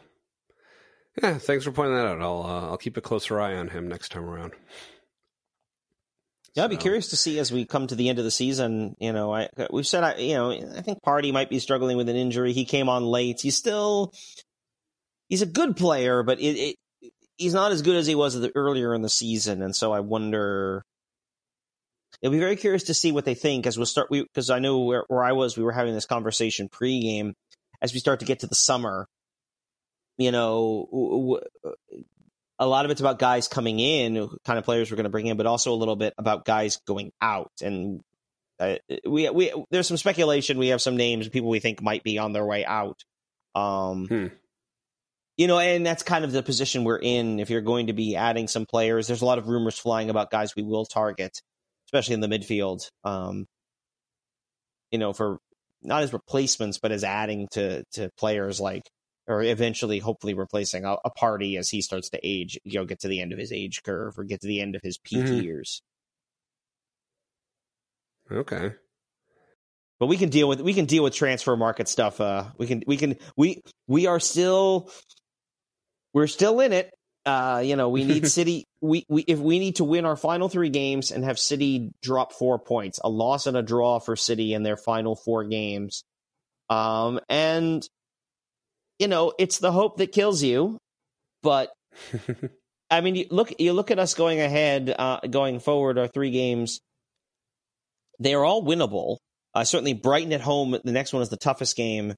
yeah. Thanks for pointing that out. I'll uh, I'll keep a closer eye on him next time around. Yeah, I'd be curious to see as we come to the end of the season. You know, I we've said, I you know, I think Partey might be struggling with an injury. He came on late. He's still he's a good player, but it, it he's not as good as he was the, earlier in the season. And so I wonder. It'll be very curious to see what they think as we'll start. Because I know where, where I was, we were having this conversation pre-game as we start to get to the summer. You know, a lot of it's about guys coming in, kind of players we're going to bring in, but also a little bit about guys going out. And uh, we we there's some speculation. We have some names, people we think might be on their way out. Um, hmm. You know, and that's kind of the position we're in. If you're going to be adding some players, there's a lot of rumors flying about guys we will target, especially in the midfield. Um, you know, for not as replacements, but as adding to to players like or eventually hopefully replacing a, a, Partey as he starts to age, you know, get to the end of his age curve or get to the end of his peak mm-hmm. years. Okay. But we can deal with we can deal with transfer market stuff. Uh we can we can we we are still we're still in it. Uh, you know, we need City we, we if we need to win our final three games and have City drop four points, a loss and a draw for City in their final four games. Um and you know, it's the hope that kills you. But I mean, you look you look at us going ahead, uh, going forward, our three games. They are all winnable. Uh, certainly, Brighton at home. The next one is the toughest game,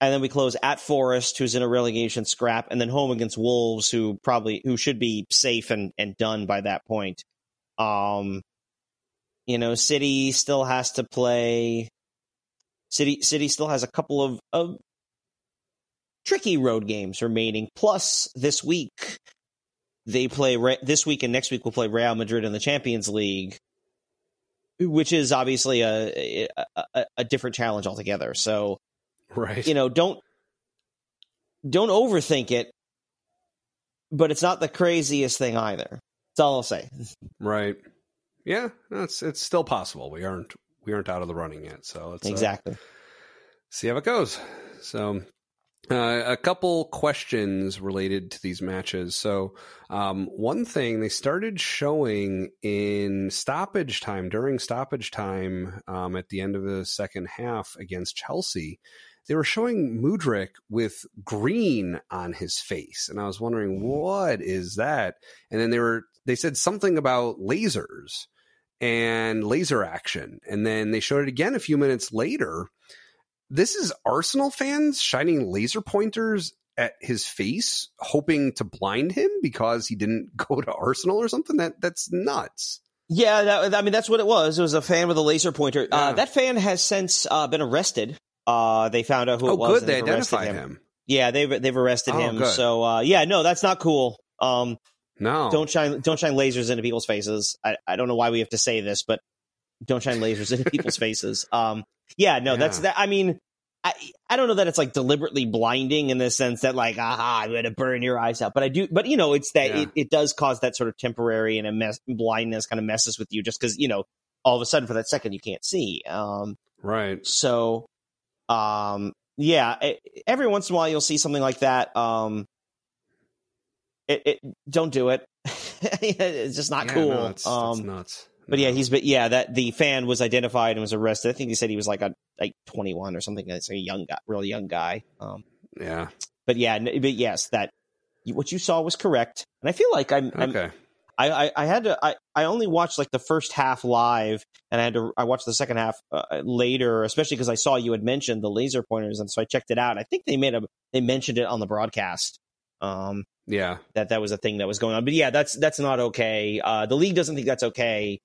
and then we close at Forest, who's in a relegation scrap, and then home against Wolves, who probably who should be safe and and done by that point. Um, you know, City still has to play. City City still has a couple of, of tricky road games remaining. Plus, this week they play this week and next week we'll play Real Madrid in the Champions League, which is obviously a a, a different challenge altogether. So, right, you know, don't don't overthink it, but it's not the craziest thing either. That's all I'll say. Right. Yeah, it's it's still possible. We aren't we aren't out of the running yet, so let's uh, exactly uh, see how it goes. So uh, a couple questions related to these matches. So, um, one thing they started showing in stoppage time during stoppage time um, at the end of the second half against Chelsea, they were showing Mudryk with green on his face, and I was wondering what is that. And then they were they said something about lasers and laser action, and then they showed it again a few minutes later this is Arsenal fans shining laser pointers at his face, hoping to blind him because he didn't go to Arsenal or something. That that's nuts. Yeah, that, I mean that's what it was. It was a fan with a laser pointer. Uh, yeah. Uh, that fan has since uh, been arrested. Uh, they found out who oh, it was. good. They identified him. him. Yeah, they've they've arrested oh, him. Good. So uh, yeah, no, that's not cool. Um, no, don't shine don't shine lasers into people's faces. I, I don't know why we have to say this, but don't shine lasers into people's faces. Um, yeah, no, yeah. that's that. I mean, I I don't know that it's like deliberately blinding in the sense that like, aha, I'm going to burn your eyes out. But I do, but you know, it's that yeah. it, it does cause that sort of temporary and a mess, blindness kind of messes with you just because you know all of a sudden for that second you can't see. Um, right. So, um, yeah, it, every once in a while you'll see something like that. Um, it, it don't do it. it's just not yeah, cool. No, it's, um, nuts. But yeah, he's but yeah, that the fan was identified and was arrested. I think he said he was like a like 21 or something. It's a young guy, really young guy. Um, yeah. But yeah, but yes, that what you saw was correct, and I feel like I'm, okay. I'm I, I, I, had to I, I only watched like the first half live and I had to I watched the second half uh, later especially because I saw you had mentioned the laser pointers and so I checked it out I think they made a they mentioned it on the broadcast um yeah that that was a thing that was going on but yeah that's that's not okay uh the league doesn't think that's okay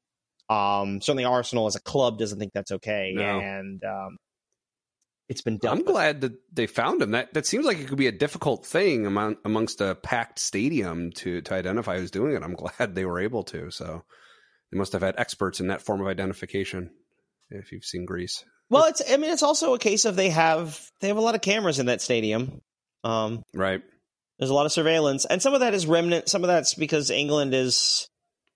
um certainly Arsenal as a club doesn't think that's okay no. and um it's been done. I'm glad that they found him. That that seems like it could be a difficult thing among, amongst a packed stadium to to identify who's doing it. I'm glad they were able to. So they must have had experts in that form of identification. If you've seen Greece, well, it's I mean it's also a case of they have they have a lot of cameras in that stadium. Um, right. There's a lot of surveillance, and some of that is remnant. Some of that's because England is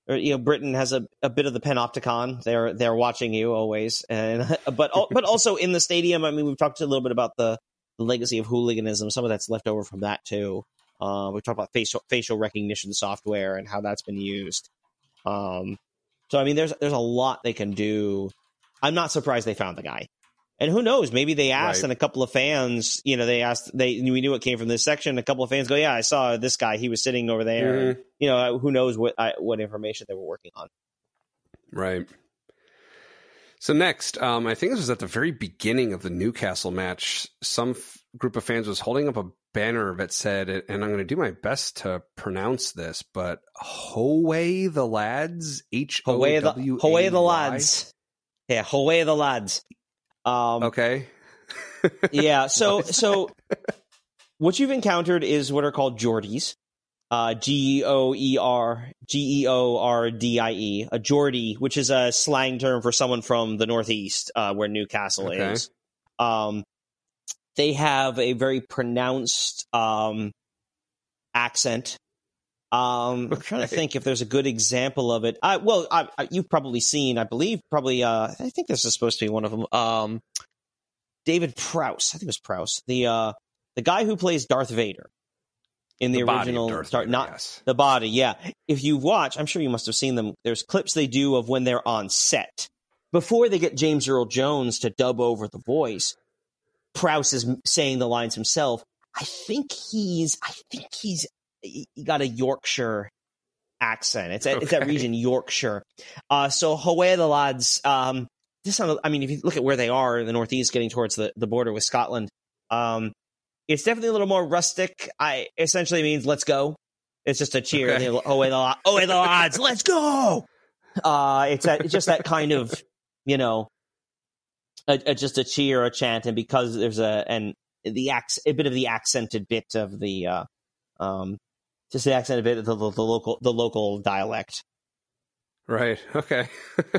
or you know Britain has a, a bit of the panopticon. They're they're watching you always, and but but also in the stadium. I mean, we've talked a little bit about the, the legacy of hooliganism. Some of that's left over from that too. Uh, we talked about facial facial recognition software and how that's been used. Um, so I mean, there's there's a lot they can do. I'm not surprised they found the guy. And who knows? Maybe they asked, right. and a couple of fans, you know, they asked. They we knew it came from this section. A couple of fans go, "Yeah, I saw this guy. He was sitting over there." Mm-hmm. You know, who knows what what information they were working on? Right. So next, um, I think this was at the very beginning of the Newcastle match. Some f- group of fans was holding up a banner that said, and I'm going to do my best to pronounce this, but "Howe the lads." H O W Howe the lads. Yeah, Howe the lads. Um, okay. yeah. So so what you've encountered is what are called Geordies. Uh, G O E R G E O R D I E, a Geordie, which is a slang term for someone from the Northeast, uh, where Newcastle okay. is. Um, they have a very pronounced um, accent um, okay. I'm trying to think if there's a good example of it. I, well, I, I, you've probably seen, I believe, probably. Uh, I think this is supposed to be one of them. Um, David Prowse, I think it was Prowse, the uh, the guy who plays Darth Vader in the, the original Darth Vader, not yes. the body. Yeah, if you watch, I'm sure you must have seen them. There's clips they do of when they're on set before they get James Earl Jones to dub over the voice. Prowse is saying the lines himself. I think he's I think he's you got a Yorkshire accent. It's a, okay. it's that region, Yorkshire. Uh, so Howay the lads. Um, this, I mean, if you look at where they are in the northeast, getting towards the, the border with Scotland, um, it's definitely a little more rustic. I essentially means let's go. It's just a cheer. Okay. Howay the lads, the lads, let's go. Uh, it's, a, it's just that kind of you know, a, a, just a cheer, a chant, and because there's a and the ac- a bit of the accented bit of the uh, um, just the accent a bit, the, the, the local the local dialect. Right. Okay.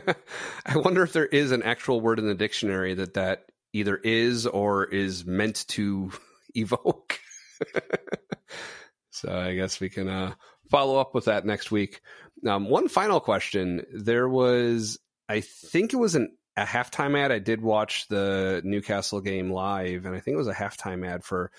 I wonder if there is an actual word in the dictionary that that either is or is meant to evoke. so I guess we can uh, follow up with that next week. Um, one final question: There was, I think it was an a halftime ad. I did watch the Newcastle game live, and I think it was a halftime ad for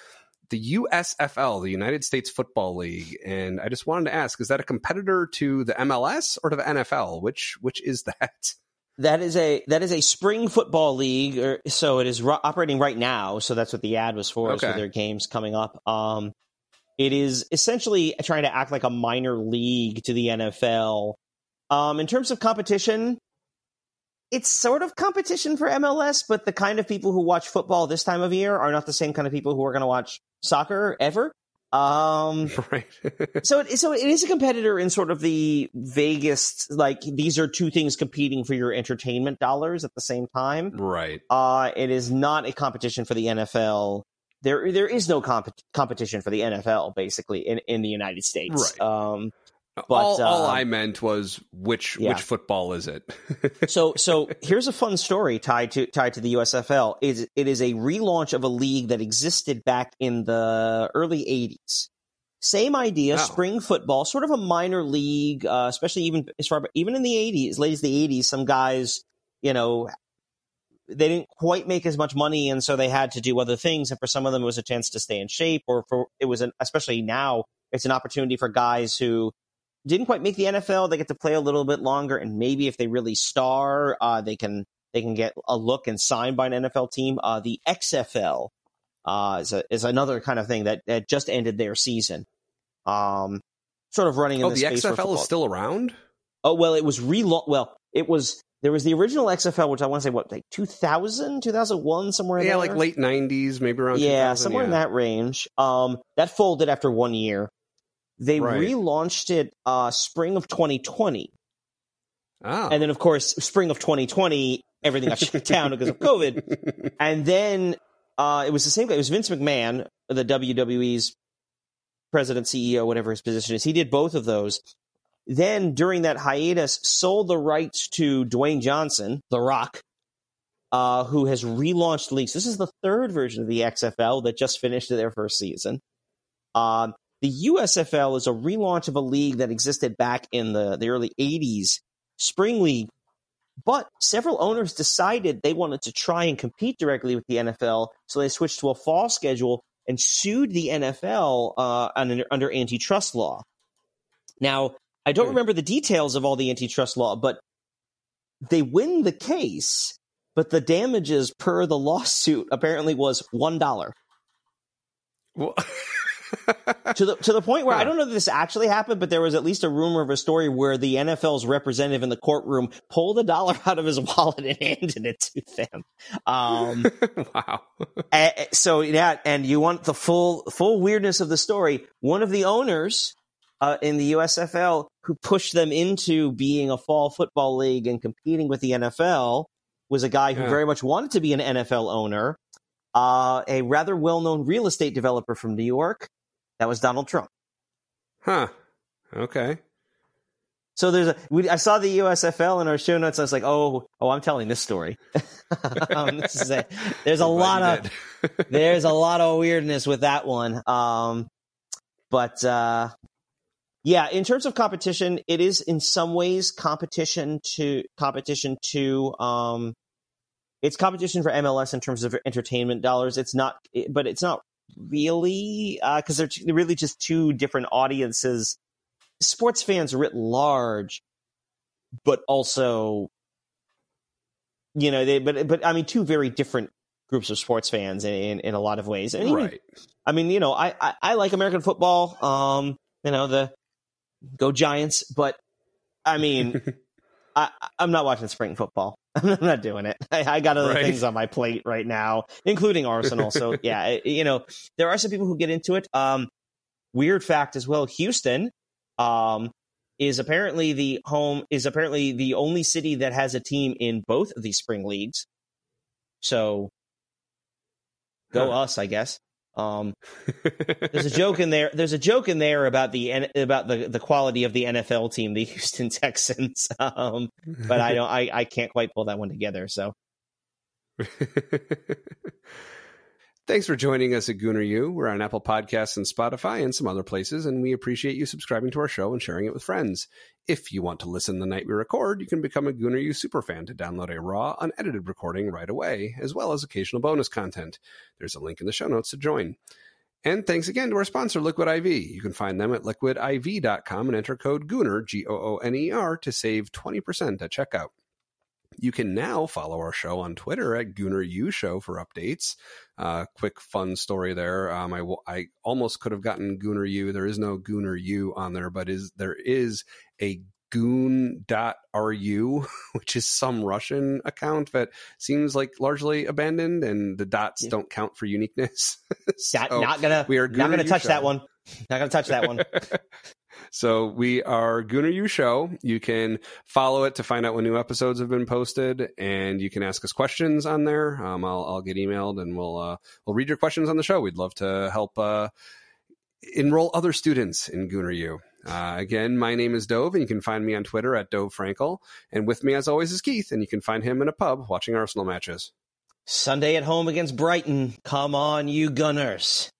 the USFL, the United States Football League, and I just wanted to ask: Is that a competitor to the MLS or to the NFL? Which which is that? That is a that is a spring football league, or, so it is ro- operating right now. So that's what the ad was for, okay. for their games coming up. Um, it is essentially trying to act like a minor league to the NFL. Um, in terms of competition, it's sort of competition for MLS, but the kind of people who watch football this time of year are not the same kind of people who are going to watch soccer ever. Um, right. so it, so it is a competitor in sort of the vaguest, like these are two things competing for your entertainment dollars at the same time. Right. Uh, it is not a competition for the NFL. There, there is no comp- competition for the NFL basically in, in the United States. Right. Um, But, all, all um, I meant was which yeah. which football is it? so so here's a fun story tied to tied to the USFL. Is it is a relaunch of a league that existed back in the early '80s. Same idea, wow. spring football, sort of a minor league, uh, especially even as far even in the '80s, late as the '80s. Some guys, you know, they didn't quite make as much money, and so they had to do other things. And for some of them, it was a chance to stay in shape, or for it was an especially now it's an opportunity for guys who didn't quite make the NFL. They get to play a little bit longer, and maybe if they really star, uh, they can they can get a look and signed by an NFL team. Uh, the XFL uh, is a, is another kind of thing that, that just ended their season. Um, sort of running. In oh, the, the XFL is still around. Oh well, it was relo- Well, it was there was the original XFL, which I want to say what like 2000, 2001, somewhere. Yeah, there. like late nineties, maybe around. Yeah, somewhere yeah. in that range. Um, that folded after one year. They right. relaunched it uh, spring of 2020. Oh. And then, of course, spring of 2020, everything got shut down because of COVID. And then uh, it was the same guy. It was Vince McMahon, the WWE's president, CEO, whatever his position is. He did both of those. Then, during that hiatus, sold the rights to Dwayne Johnson, The Rock, uh, who has relaunched leagues. This is the third version of the XFL that just finished their first season. Um, the USFL is a relaunch of a league that existed back in the, the early 80s, Spring League. But several owners decided they wanted to try and compete directly with the NFL, so they switched to a fall schedule and sued the NFL uh, under, under antitrust law. Now, I don't hmm. remember the details of all the antitrust law, but they win the case, but the damages per the lawsuit apparently was one dollar. Well, to the to the point where huh. I don't know if this actually happened, but there was at least a rumor of a story where the NFL's representative in the courtroom pulled a dollar out of his wallet and handed it to them. Um, wow. so yeah, and you want the full full weirdness of the story. One of the owners uh, in the USFL who pushed them into being a fall football league and competing with the NFL was a guy who yeah. very much wanted to be an NFL owner. Uh, a rather well-known real estate developer from New York that was Donald Trump. Huh. Okay. So there's a. We, I saw the USFL in our show notes. I was like, oh, oh, I'm telling this story. um, this is a, there's a lot of there's a lot of weirdness with that one. Um, but uh, yeah, in terms of competition, it is in some ways competition to competition to um, it's competition for MLS in terms of entertainment dollars. It's not, but it's not really? Because uh, they're, they're really just two different audiences. Sports fans writ large but also you know they but but i mean two very different groups of sports fans in in, in a lot of ways. I mean, right. I mean you know I, I, I like american football um you know the go giants but i mean I, I'm not watching spring football. I'm not doing it. I, I got other right. things on my plate right now, including Arsenal. So yeah, it, you know, there are some people who get into it. Um, weird fact as well: Houston um, is apparently the home is apparently the only city that has a team in both of these spring leagues. So go huh. us, I guess. Um, there's a joke in there. There's a joke in there about the about the the quality of the NFL team, the Houston Texans. Um, but I don't. I I can't quite pull that one together. So. Thanks for joining us at Gooner U. We're on Apple Podcasts and Spotify and some other places, and we appreciate you subscribing to our show and sharing it with friends. If you want to listen the night we record, you can become a Gooner U superfan to download a raw, unedited recording right away, as well as occasional bonus content. There's a link in the show notes to join. And thanks again to our sponsor, Liquid IV. You can find them at liquidiv.com and enter code Gooner, G O O N E R, to save 20% at checkout. You can now follow our show on Twitter at Gooner U Show for updates. Uh, quick fun story there. Um, I, I almost could have gotten Gooner U. There is no Gooner U on there, but is there is a goon.ru, which is some Russian account that seems like largely abandoned and the dots yeah. don't count for uniqueness. so not gonna we are not gonna touch show. that one. Not gonna touch that one. So we are Gooner U Show. You can follow it to find out when new episodes have been posted, and you can ask us questions on there. Um, I'll, I'll, get emailed, and we'll uh, we'll read your questions on the show. We'd love to help uh, enroll other students in Gooner U. Uh, again, my name is Dov, and you can find me on Twitter at Dov Frankel. And with me, as always, is Keith, and you can find him in a pub watching Arsenal matches. Sunday at home against Brighton. Come on, you Gunners.